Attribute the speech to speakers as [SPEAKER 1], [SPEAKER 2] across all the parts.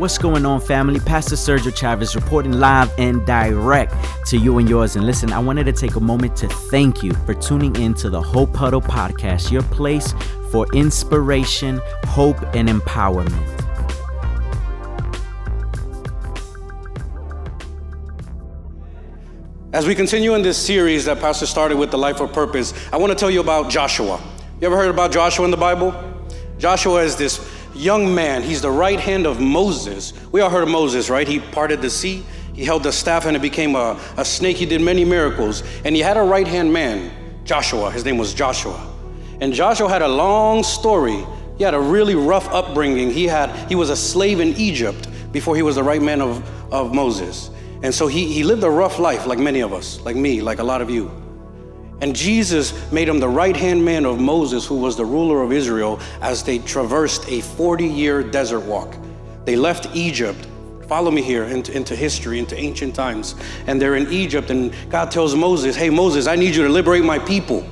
[SPEAKER 1] What's going on, family? Pastor Sergio Chavez reporting live and direct to you and yours. And listen, I wanted to take a moment to thank you for tuning in to the Hope Huddle podcast, your place for inspiration, hope, and empowerment.
[SPEAKER 2] As we continue in this series that Pastor started with the life of purpose, I want to tell you about Joshua. You ever heard about Joshua in the Bible? Joshua is this young man. He's the right hand of Moses. We all heard of Moses, right? He parted the sea, he held the staff, and it became a, a snake. He did many miracles. And he had a right hand man, Joshua. His name was Joshua. And Joshua had a long story. He had a really rough upbringing. He, had, he was a slave in Egypt before he was the right man of, of Moses. And so he, he lived a rough life, like many of us, like me, like a lot of you. And Jesus made him the right hand man of Moses, who was the ruler of Israel, as they traversed a 40 year desert walk. They left Egypt. Follow me here into, into history, into ancient times. And they're in Egypt, and God tells Moses, Hey, Moses, I need you to liberate my people.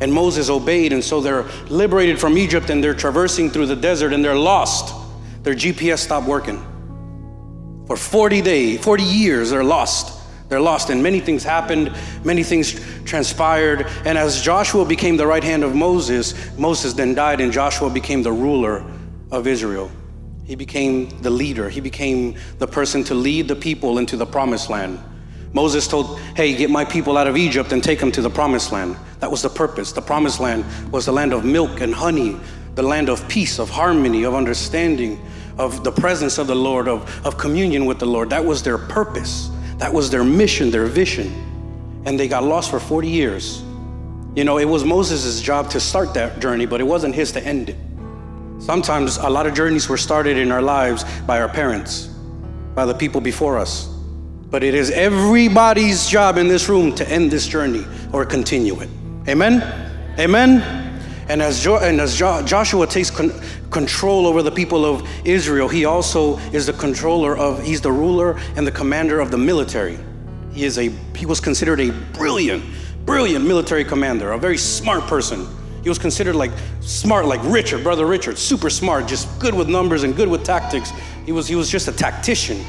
[SPEAKER 2] And Moses obeyed, and so they're liberated from Egypt and they're traversing through the desert and they're lost. Their GPS stopped working. For 40 days, 40 years, they're lost. They're lost, and many things happened, many things transpired. And as Joshua became the right hand of Moses, Moses then died, and Joshua became the ruler of Israel. He became the leader, he became the person to lead the people into the promised land. Moses told, Hey, get my people out of Egypt and take them to the promised land. That was the purpose. The promised land was the land of milk and honey, the land of peace, of harmony, of understanding, of the presence of the Lord, of, of communion with the Lord. That was their purpose. That was their mission, their vision. And they got lost for 40 years. You know, it was Moses' job to start that journey, but it wasn't his to end it. Sometimes a lot of journeys were started in our lives by our parents, by the people before us. But it is everybody's job in this room to end this journey or continue it. Amen? Amen? And as, jo- and as jo- Joshua takes con- control over the people of Israel, he also is the controller of, he's the ruler and the commander of the military. He is a, he was considered a brilliant, brilliant military commander, a very smart person. He was considered like smart, like Richard, brother Richard, super smart, just good with numbers and good with tactics. He was, he was just a tactician.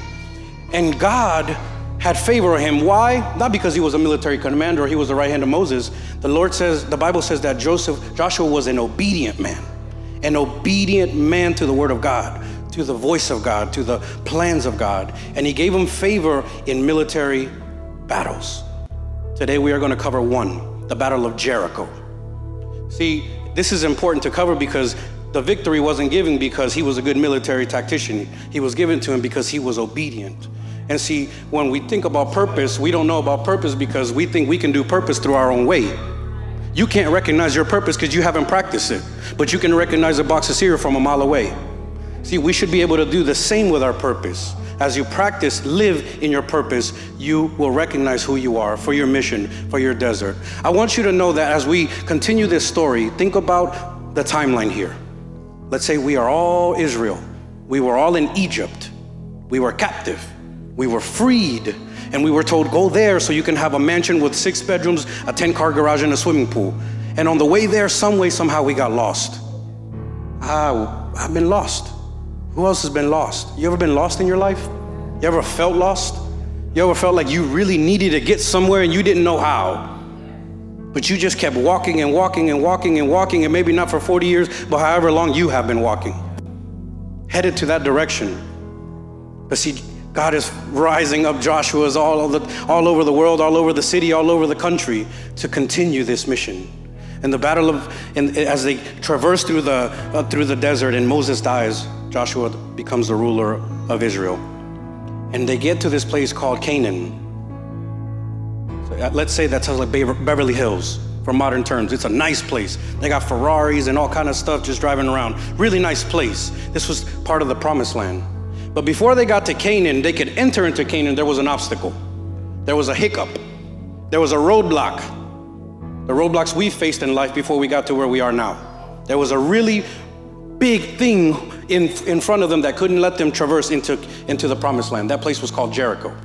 [SPEAKER 2] And God had favor of him. Why? Not because he was a military commander he was the right hand of Moses. The Lord says, the Bible says that Joseph, Joshua was an obedient man, an obedient man to the word of God, to the voice of God, to the plans of God. And he gave him favor in military battles. Today we are going to cover one, the Battle of Jericho. See, this is important to cover because the victory wasn't given because he was a good military tactician. He was given to him because he was obedient. And see, when we think about purpose, we don't know about purpose because we think we can do purpose through our own way. You can't recognize your purpose because you haven't practiced it, but you can recognize a box of cereal from a mile away. See, we should be able to do the same with our purpose. As you practice, live in your purpose, you will recognize who you are for your mission, for your desert. I want you to know that as we continue this story, think about the timeline here. Let's say we are all Israel. We were all in Egypt. We were captive. We were freed and we were told, go there so you can have a mansion with six bedrooms, a 10 car garage, and a swimming pool. And on the way there, some way, somehow, we got lost. Ah, I've been lost. Who else has been lost? You ever been lost in your life? You ever felt lost? You ever felt like you really needed to get somewhere and you didn't know how? But you just kept walking and walking and walking and walking, and maybe not for 40 years, but however long you have been walking, headed to that direction. But see, God is rising up Joshua's all, the, all over the world, all over the city, all over the country to continue this mission. And the battle of, and as they traverse through the, uh, through the desert and Moses dies, Joshua becomes the ruler of Israel. And they get to this place called Canaan. So uh, let's say that's like Beverly Hills for modern terms. It's a nice place. They got Ferraris and all kind of stuff just driving around. Really nice place. This was part of the promised land. But before they got to Canaan, they could enter into Canaan, there was an obstacle. There was a hiccup. There was a roadblock. The roadblocks we faced in life before we got to where we are now. There was a really big thing in, in front of them that couldn't let them traverse into, into the promised land. That place was called Jericho.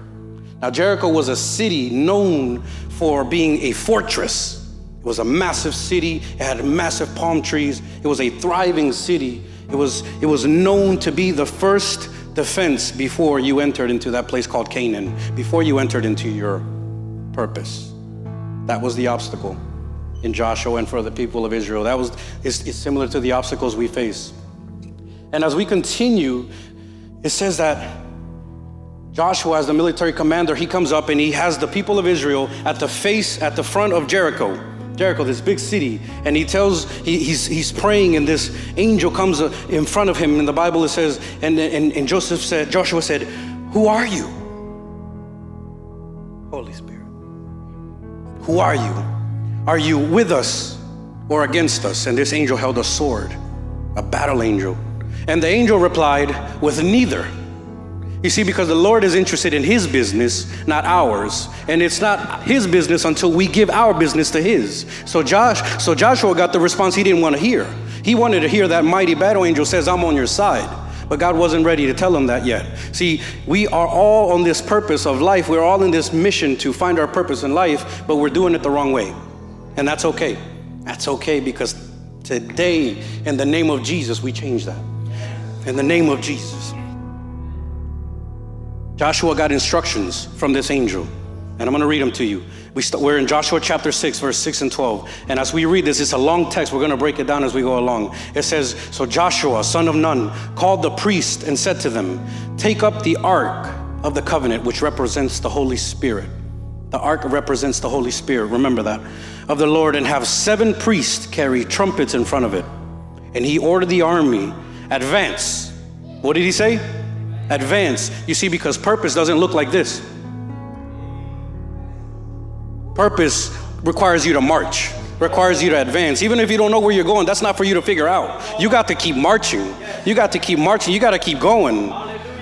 [SPEAKER 2] Now, Jericho was a city known for being a fortress. It was a massive city, it had massive palm trees, it was a thriving city. It was, it was known to be the first defense before you entered into that place called Canaan, before you entered into your purpose. That was the obstacle in Joshua and for the people of Israel. That was is, similar to the obstacles we face. And as we continue, it says that Joshua, as the military commander, he comes up and he has the people of Israel at the face, at the front of Jericho. Jericho, this big city, and he tells, he, he's, he's praying, and this angel comes uh, in front of him. In the Bible, it says, and, and, and Joseph said, Joshua said, Who are you? Holy Spirit. Who are you? Are you with us or against us? And this angel held a sword, a battle angel. And the angel replied, With neither. You see, because the Lord is interested in His business, not ours. And it's not His business until we give our business to His. So, Josh, so Joshua got the response he didn't want to hear. He wanted to hear that mighty battle angel says, I'm on your side. But God wasn't ready to tell him that yet. See, we are all on this purpose of life. We're all in this mission to find our purpose in life, but we're doing it the wrong way. And that's okay. That's okay because today, in the name of Jesus, we change that. In the name of Jesus. Joshua got instructions from this angel, and I'm going to read them to you. We st- we're in Joshua chapter 6, verse 6 and 12. And as we read this, it's a long text. We're going to break it down as we go along. It says So Joshua, son of Nun, called the priest and said to them, Take up the ark of the covenant, which represents the Holy Spirit. The ark represents the Holy Spirit. Remember that. Of the Lord, and have seven priests carry trumpets in front of it. And he ordered the army, advance. What did he say? Advance. You see, because purpose doesn't look like this. Purpose requires you to march, requires you to advance. Even if you don't know where you're going, that's not for you to figure out. You got to keep marching. You got to keep marching. You got to keep going.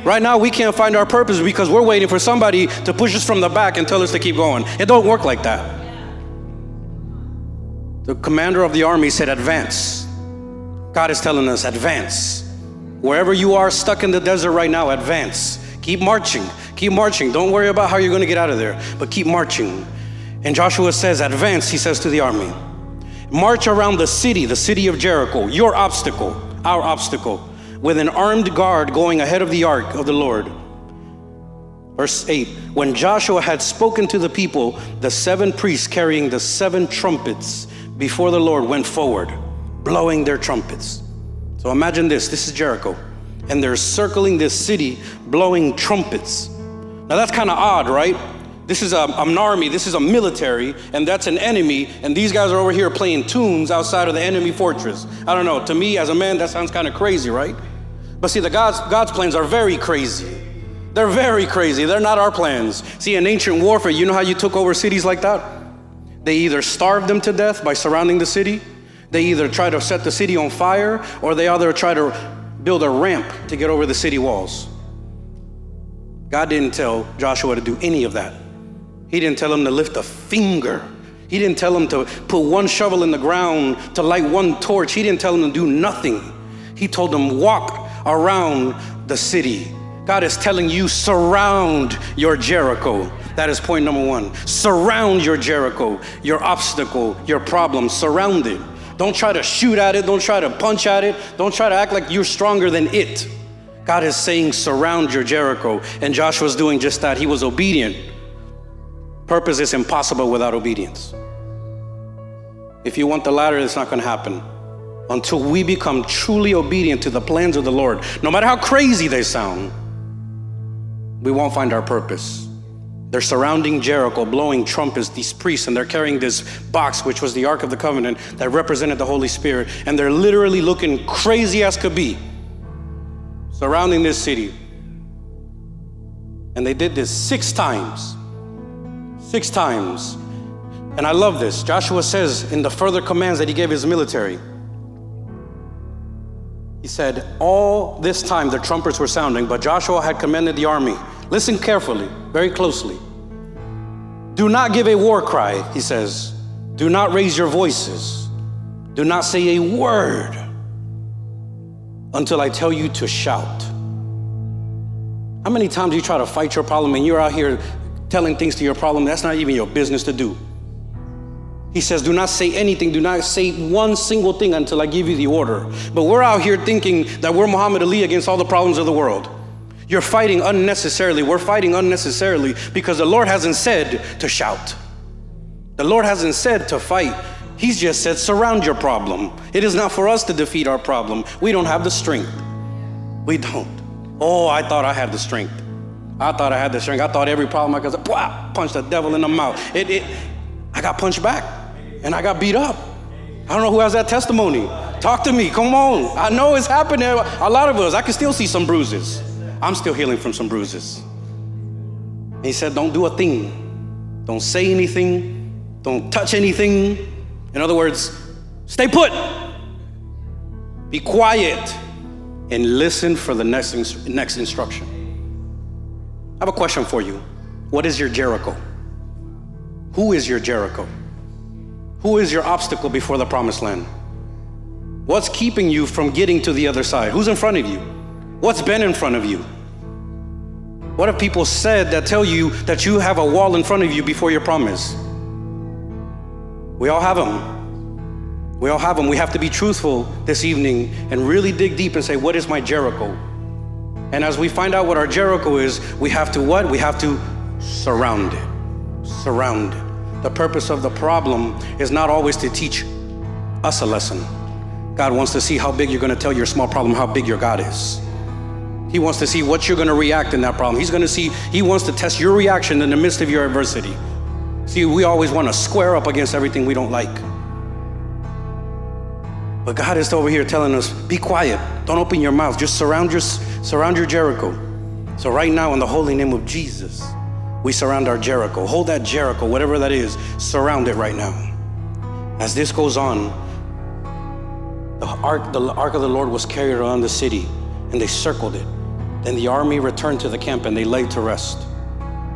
[SPEAKER 2] Right now, we can't find our purpose because we're waiting for somebody to push us from the back and tell us to keep going. It don't work like that. The commander of the army said, Advance. God is telling us, Advance. Wherever you are stuck in the desert right now, advance. Keep marching. Keep marching. Don't worry about how you're going to get out of there, but keep marching. And Joshua says, Advance, he says to the army. March around the city, the city of Jericho, your obstacle, our obstacle, with an armed guard going ahead of the ark of the Lord. Verse 8 When Joshua had spoken to the people, the seven priests carrying the seven trumpets before the Lord went forward, blowing their trumpets. So imagine this this is Jericho, and they're circling this city blowing trumpets. Now that's kind of odd, right? This is a, an army, this is a military, and that's an enemy, and these guys are over here playing tunes outside of the enemy fortress. I don't know, to me as a man, that sounds kind of crazy, right? But see, the God's, God's plans are very crazy. They're very crazy. They're not our plans. See, in ancient warfare, you know how you took over cities like that? They either starved them to death by surrounding the city, they either try to set the city on fire or they either try to build a ramp to get over the city walls. God didn't tell Joshua to do any of that. He didn't tell him to lift a finger. He didn't tell him to put one shovel in the ground to light one torch. He didn't tell him to do nothing. He told him, walk around the city. God is telling you, surround your Jericho. That is point number one. Surround your Jericho, your obstacle, your problem. Surround it. Don't try to shoot at it. Don't try to punch at it. Don't try to act like you're stronger than it. God is saying, surround your Jericho. And Joshua's doing just that. He was obedient. Purpose is impossible without obedience. If you want the latter, it's not going to happen until we become truly obedient to the plans of the Lord. No matter how crazy they sound, we won't find our purpose. They're surrounding Jericho, blowing trumpets, these priests, and they're carrying this box, which was the Ark of the Covenant that represented the Holy Spirit. And they're literally looking crazy as could be, surrounding this city. And they did this six times. Six times. And I love this. Joshua says in the further commands that he gave his military, he said, All this time the trumpets were sounding, but Joshua had commanded the army Listen carefully, very closely. Do not give a war cry, he says. Do not raise your voices. Do not say a word until I tell you to shout. How many times you try to fight your problem and you're out here telling things to your problem that's not even your business to do? He says, Do not say anything, do not say one single thing until I give you the order. But we're out here thinking that we're Muhammad Ali against all the problems of the world. You're fighting unnecessarily. We're fighting unnecessarily because the Lord hasn't said to shout. The Lord hasn't said to fight. He's just said, surround your problem. It is not for us to defeat our problem. We don't have the strength. We don't. Oh, I thought I had the strength. I thought I had the strength. I thought every problem I could punch the devil in the mouth. It, it, I got punched back and I got beat up. I don't know who has that testimony. Talk to me. Come on. I know it's happening. A lot of us, I can still see some bruises. I'm still healing from some bruises. he said, Don't do a thing. Don't say anything. Don't touch anything. In other words, stay put. Be quiet and listen for the next, next instruction. I have a question for you. What is your Jericho? Who is your Jericho? Who is your obstacle before the promised land? What's keeping you from getting to the other side? Who's in front of you? What's been in front of you? What have people said that tell you that you have a wall in front of you before your promise? We all have them. We all have them. We have to be truthful this evening and really dig deep and say, What is my Jericho? And as we find out what our Jericho is, we have to what? We have to surround it. Surround it. The purpose of the problem is not always to teach us a lesson. God wants to see how big you're going to tell your small problem, how big your God is. He wants to see what you're going to react in that problem. He's going to see, He wants to test your reaction in the midst of your adversity. See, we always want to square up against everything we don't like. But God is over here telling us, be quiet. Don't open your mouth. Just surround your, surround your Jericho. So, right now, in the holy name of Jesus, we surround our Jericho. Hold that Jericho, whatever that is, surround it right now. As this goes on, the ark, the ark of the Lord was carried around the city, and they circled it. Then the army returned to the camp and they laid to rest.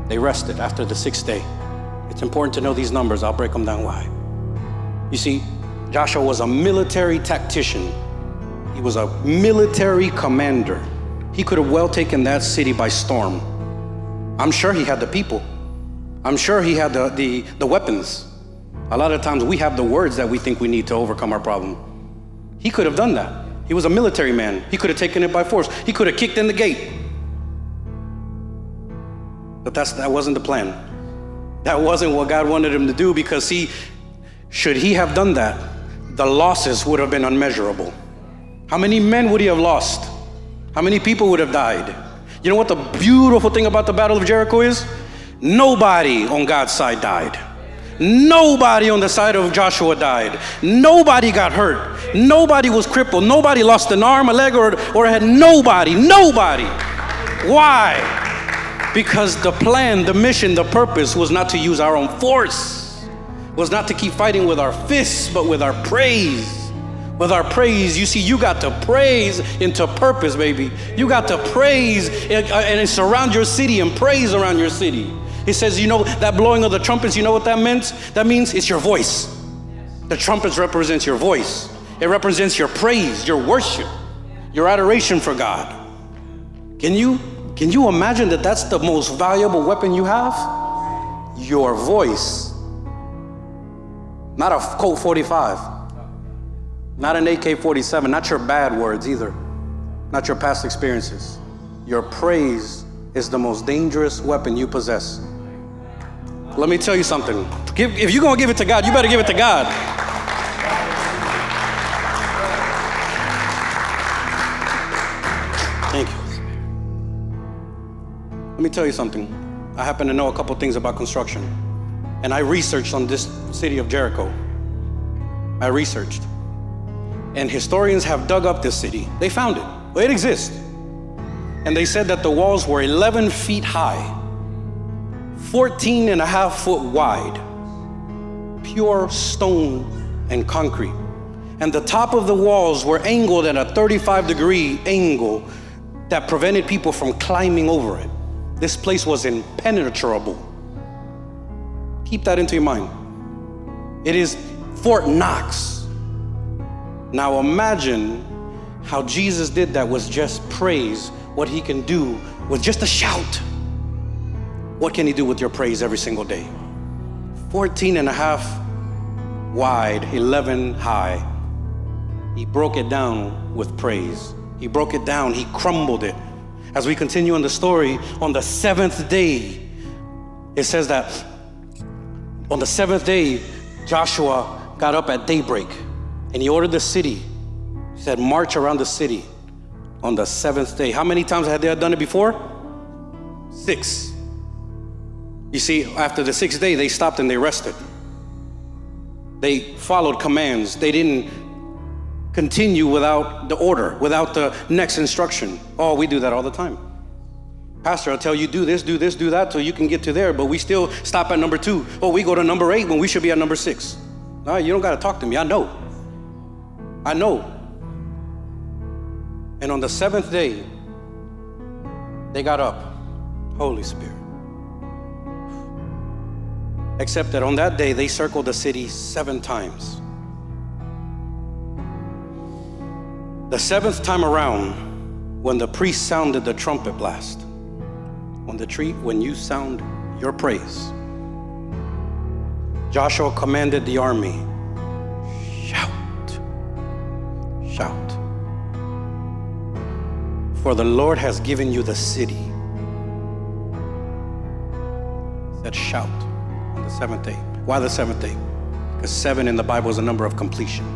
[SPEAKER 2] They rested after the sixth day. It's important to know these numbers. I'll break them down why. You see, Joshua was a military tactician, he was a military commander. He could have well taken that city by storm. I'm sure he had the people, I'm sure he had the, the, the weapons. A lot of times we have the words that we think we need to overcome our problem. He could have done that. He was a military man. He could have taken it by force. He could have kicked in the gate. But that's, that wasn't the plan. That wasn't what God wanted him to do because, see, should he have done that, the losses would have been unmeasurable. How many men would he have lost? How many people would have died? You know what the beautiful thing about the Battle of Jericho is? Nobody on God's side died. Nobody on the side of Joshua died. Nobody got hurt. Nobody was crippled. Nobody lost an arm, a leg, or, or had nobody. Nobody. Why? Because the plan, the mission, the purpose was not to use our own force, was not to keep fighting with our fists, but with our praise. With our praise, you see, you got to praise into purpose, baby. You got to praise and, and surround your city and praise around your city. He says, you know, that blowing of the trumpets, you know what that means? That means it's your voice. The trumpets represents your voice. It represents your praise, your worship, your adoration for God. Can you can you imagine that that's the most valuable weapon you have? Your voice. Not a Colt 45. Not an AK 47, not your bad words either. Not your past experiences. Your praise is the most dangerous weapon you possess. Let me tell you something. Give, if you're going to give it to God, you better give it to God. Me tell you something. I happen to know a couple things about construction. And I researched on this city of Jericho. I researched. And historians have dug up this city. They found it. It exists. And they said that the walls were 11 feet high 14 and a half foot wide, pure stone and concrete. And the top of the walls were angled at a 35 degree angle that prevented people from climbing over it. This place was impenetrable. Keep that into your mind. It is Fort Knox. Now imagine how Jesus did that was just praise what he can do with just a shout. What can He do with your praise every single day? 14 and a half wide, 11 high. He broke it down with praise. He broke it down, He crumbled it. As we continue in the story, on the seventh day, it says that on the seventh day, Joshua got up at daybreak and he ordered the city. He said, March around the city on the seventh day. How many times had they done it before? Six. You see, after the sixth day, they stopped and they rested. They followed commands. They didn't continue without the order, without the next instruction. Oh, we do that all the time. Pastor, I'll tell you, do this, do this, do that, so you can get to there, but we still stop at number two. Oh, we go to number eight when we should be at number six. No, you don't got to talk to me. I know. I know. And on the seventh day, they got up. Holy Spirit. Except that on that day, they circled the city seven times. The seventh time around, when the priest sounded the trumpet blast, on the tree when you sound your praise. Joshua commanded the army shout, shout. For the Lord has given you the city. Said shout on the seventh day. Why the seventh day? Because seven in the Bible is a number of completion.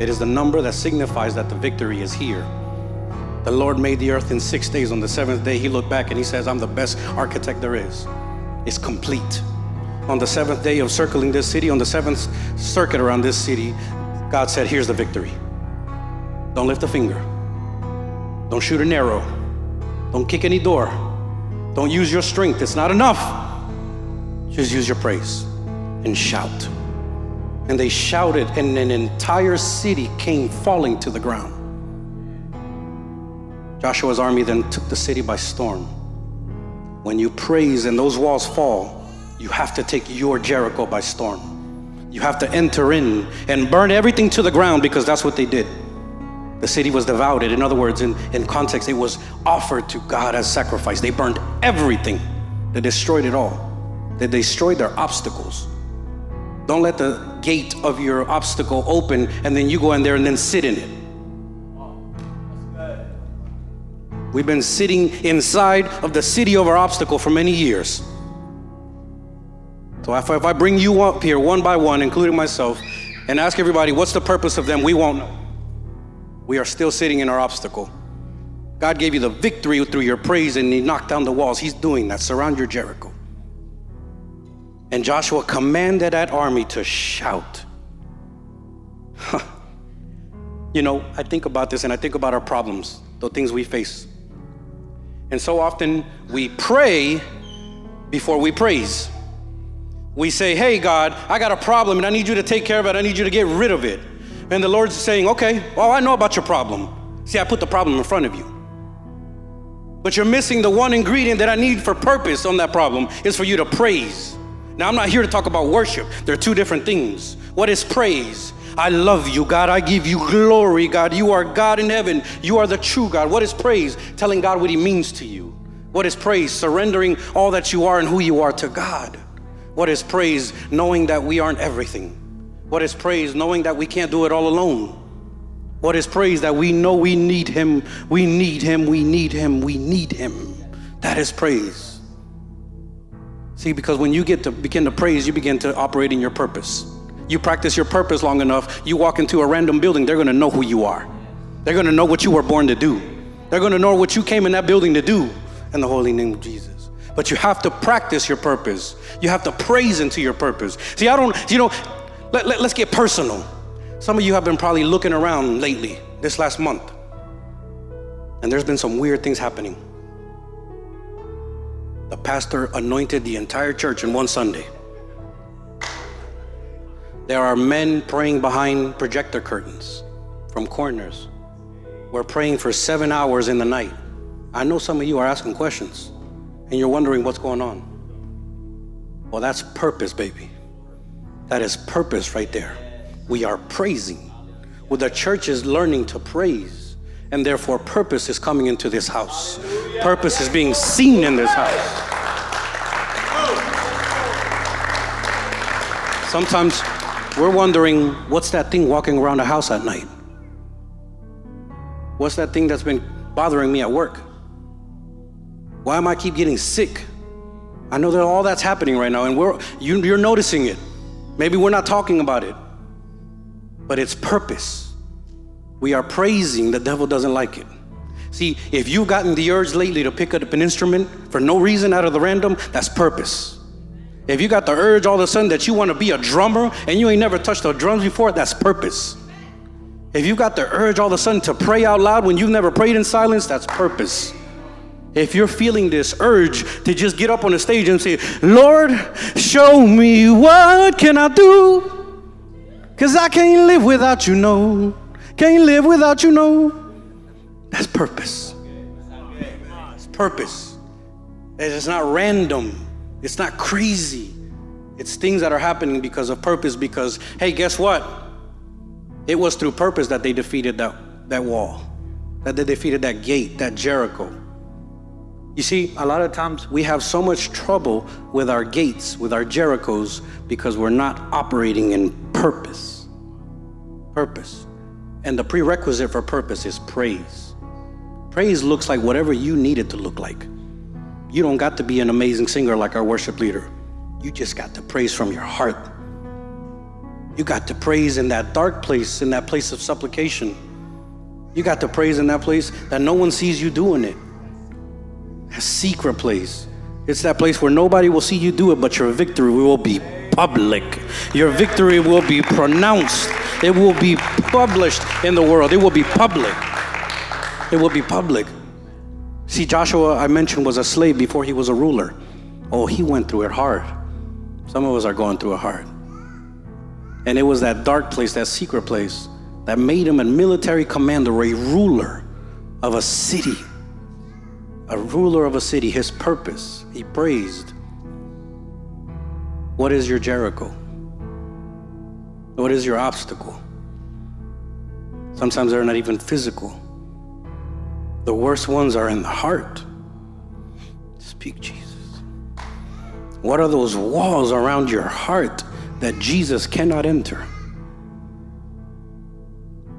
[SPEAKER 2] It is the number that signifies that the victory is here the Lord made the earth in six days. On the seventh day, he looked back and he says, I'm the best architect there is. It's complete. On the seventh day of circling this city, on the seventh circuit around this city, God said, Here's the victory. Don't lift a finger. Don't shoot an arrow. Don't kick any door. Don't use your strength. It's not enough. Just use your praise and shout. And they shouted, and an entire city came falling to the ground. Joshua's army then took the city by storm. When you praise and those walls fall, you have to take your Jericho by storm. You have to enter in and burn everything to the ground because that's what they did. The city was devoured. In other words, in, in context, it was offered to God as sacrifice. They burned everything, they destroyed it all. They destroyed their obstacles. Don't let the gate of your obstacle open and then you go in there and then sit in it. We've been sitting inside of the city of our obstacle for many years. So if, if I bring you up here one by one, including myself, and ask everybody, what's the purpose of them? We won't know. We are still sitting in our obstacle. God gave you the victory through your praise and He knocked down the walls. He's doing that. Surround your Jericho. And Joshua commanded that army to shout. you know, I think about this and I think about our problems, the things we face. And so often we pray before we praise. We say, Hey, God, I got a problem and I need you to take care of it. I need you to get rid of it. And the Lord's saying, Okay, well, I know about your problem. See, I put the problem in front of you. But you're missing the one ingredient that I need for purpose on that problem is for you to praise. Now, I'm not here to talk about worship, they're two different things. What is praise? I love you, God. I give you glory, God. You are God in heaven. You are the true God. What is praise? Telling God what He means to you. What is praise? Surrendering all that you are and who you are to God. What is praise? Knowing that we aren't everything. What is praise? Knowing that we can't do it all alone. What is praise? That we know we need Him, we need Him, we need Him, we need Him. That is praise. See, because when you get to begin to praise, you begin to operate in your purpose you practice your purpose long enough, you walk into a random building, they're gonna know who you are. They're gonna know what you were born to do. They're gonna know what you came in that building to do in the holy name of Jesus. But you have to practice your purpose. You have to praise into your purpose. See, I don't, you know, let, let, let's get personal. Some of you have been probably looking around lately, this last month, and there's been some weird things happening. The pastor anointed the entire church in one Sunday. There are men praying behind projector curtains from corners. We're praying for seven hours in the night. I know some of you are asking questions and you're wondering what's going on. Well, that's purpose, baby. That is purpose right there. We are praising. Well, the church is learning to praise, and therefore purpose is coming into this house. Purpose is being seen in this house. Sometimes we're wondering what's that thing walking around the house at night? What's that thing that's been bothering me at work? Why am I keep getting sick? I know that all that's happening right now, and we're you, you're noticing it. Maybe we're not talking about it, but it's purpose. We are praising. The devil doesn't like it. See, if you've gotten the urge lately to pick up an instrument for no reason out of the random, that's purpose. If you got the urge all of a sudden that you want to be a drummer and you ain't never touched the drums before, that's purpose. If you got the urge all of a sudden to pray out loud when you've never prayed in silence, that's purpose. If you're feeling this urge to just get up on the stage and say, Lord, show me what can I do? Cause I can't live without you, no. Can't live without you, no. That's purpose. It's purpose. It's not random. It's not crazy. It's things that are happening because of purpose. Because, hey, guess what? It was through purpose that they defeated that, that wall, that they defeated that gate, that Jericho. You see, a lot of times we have so much trouble with our gates, with our Jerichos, because we're not operating in purpose. Purpose. And the prerequisite for purpose is praise. Praise looks like whatever you need it to look like. You don't got to be an amazing singer like our worship leader. You just got to praise from your heart. You got to praise in that dark place, in that place of supplication. You got to praise in that place that no one sees you doing it. A secret place. It's that place where nobody will see you do it, but your victory will be public. Your victory will be pronounced. It will be published in the world. It will be public. It will be public. See, Joshua, I mentioned, was a slave before he was a ruler. Oh, he went through it hard. Some of us are going through it hard. And it was that dark place, that secret place, that made him a military commander, a ruler of a city. A ruler of a city, his purpose, he praised. What is your Jericho? What is your obstacle? Sometimes they're not even physical. The worst ones are in the heart. Speak, Jesus. What are those walls around your heart that Jesus cannot enter?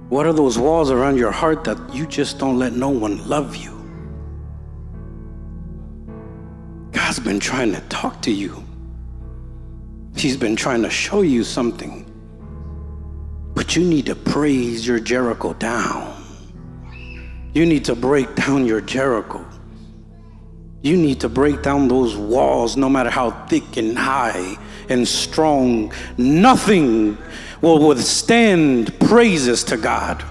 [SPEAKER 2] What are those walls around your heart that you just don't let no one love you? God's been trying to talk to you. He's been trying to show you something. But you need to praise your Jericho down. You need to break down your Jericho. You need to break down those walls, no matter how thick and high and strong. Nothing will withstand praises to God.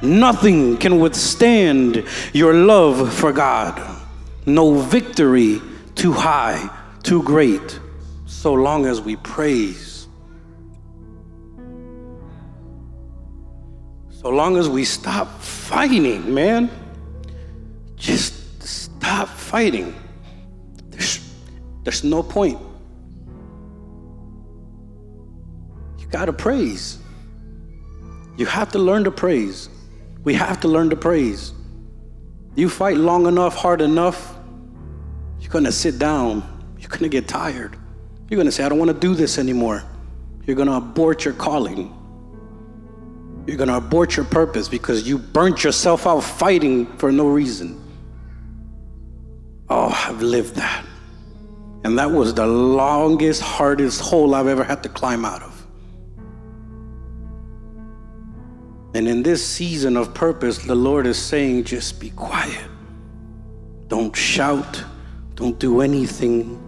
[SPEAKER 2] Nothing can withstand your love for God. No victory too high, too great, so long as we praise. So long as we stop fighting, man. Just stop fighting. There's, there's no point. You got to praise. You have to learn to praise. We have to learn to praise. You fight long enough, hard enough, you're going to sit down. You're going to get tired. You're going to say, I don't want to do this anymore. You're going to abort your calling. You're going to abort your purpose because you burnt yourself out fighting for no reason. Oh, I've lived that. And that was the longest, hardest hole I've ever had to climb out of. And in this season of purpose, the Lord is saying, just be quiet. Don't shout. Don't do anything.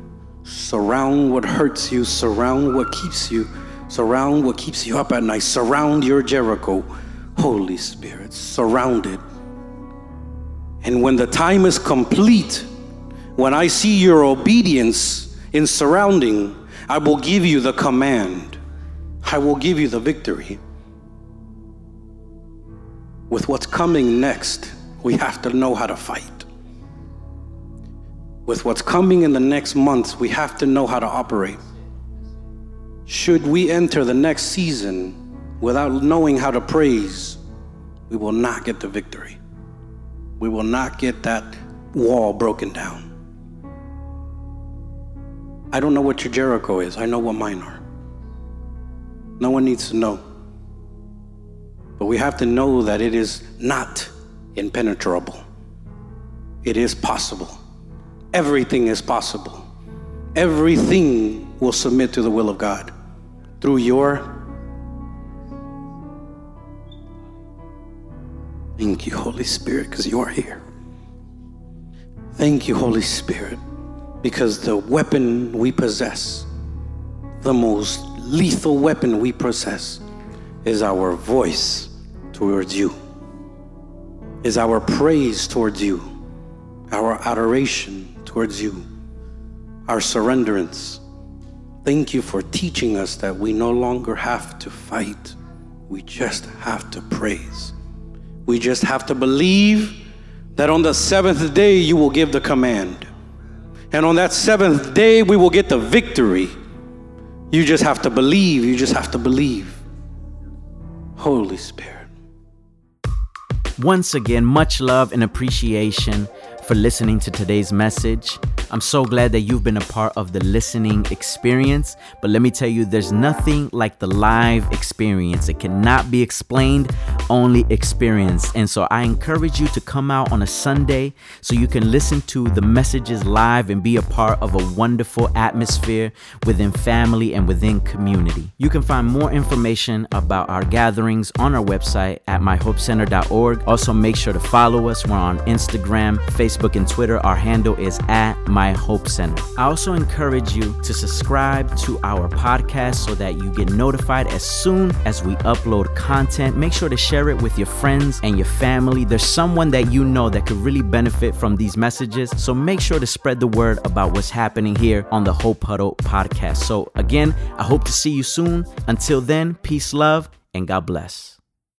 [SPEAKER 2] Surround what hurts you, surround what keeps you Surround what keeps you up at night. Surround your Jericho. Holy Spirit, surround it. And when the time is complete, when I see your obedience in surrounding, I will give you the command. I will give you the victory. With what's coming next, we have to know how to fight. With what's coming in the next months, we have to know how to operate. Should we enter the next season without knowing how to praise, we will not get the victory. We will not get that wall broken down. I don't know what your Jericho is, I know what mine are. No one needs to know. But we have to know that it is not impenetrable. it is possible. Everything is possible. Everything will submit to the will of God through your. Thank you, Holy Spirit, because you are here. Thank you, Holy Spirit, because the weapon we possess, the most lethal weapon we possess, is our voice towards you, is our praise towards you, our adoration towards you, our surrenderance. Thank you for teaching us that we no longer have to fight, we just have to praise. We just have to believe that on the seventh day you will give the command. And on that seventh day we will get the victory. You just have to believe. You just have to believe. Holy Spirit.
[SPEAKER 1] Once again, much love and appreciation for listening to today's message. I'm so glad that you've been a part of the listening experience. But let me tell you, there's nothing like the live experience. It cannot be explained, only experience. And so I encourage you to come out on a Sunday so you can listen to the messages live and be a part of a wonderful atmosphere within family and within community. You can find more information about our gatherings on our website at myhopecenter.org. Also, make sure to follow us. We're on Instagram, Facebook, and Twitter. Our handle is at my Hope Center. I also encourage you to subscribe to our podcast so that you get notified as soon as we upload content. Make sure to share it with your friends and your family. There's someone that you know that could really benefit from these messages. So make sure to spread the word about what's happening here on the Hope Huddle podcast. So, again, I hope to see you soon. Until then, peace, love, and God bless.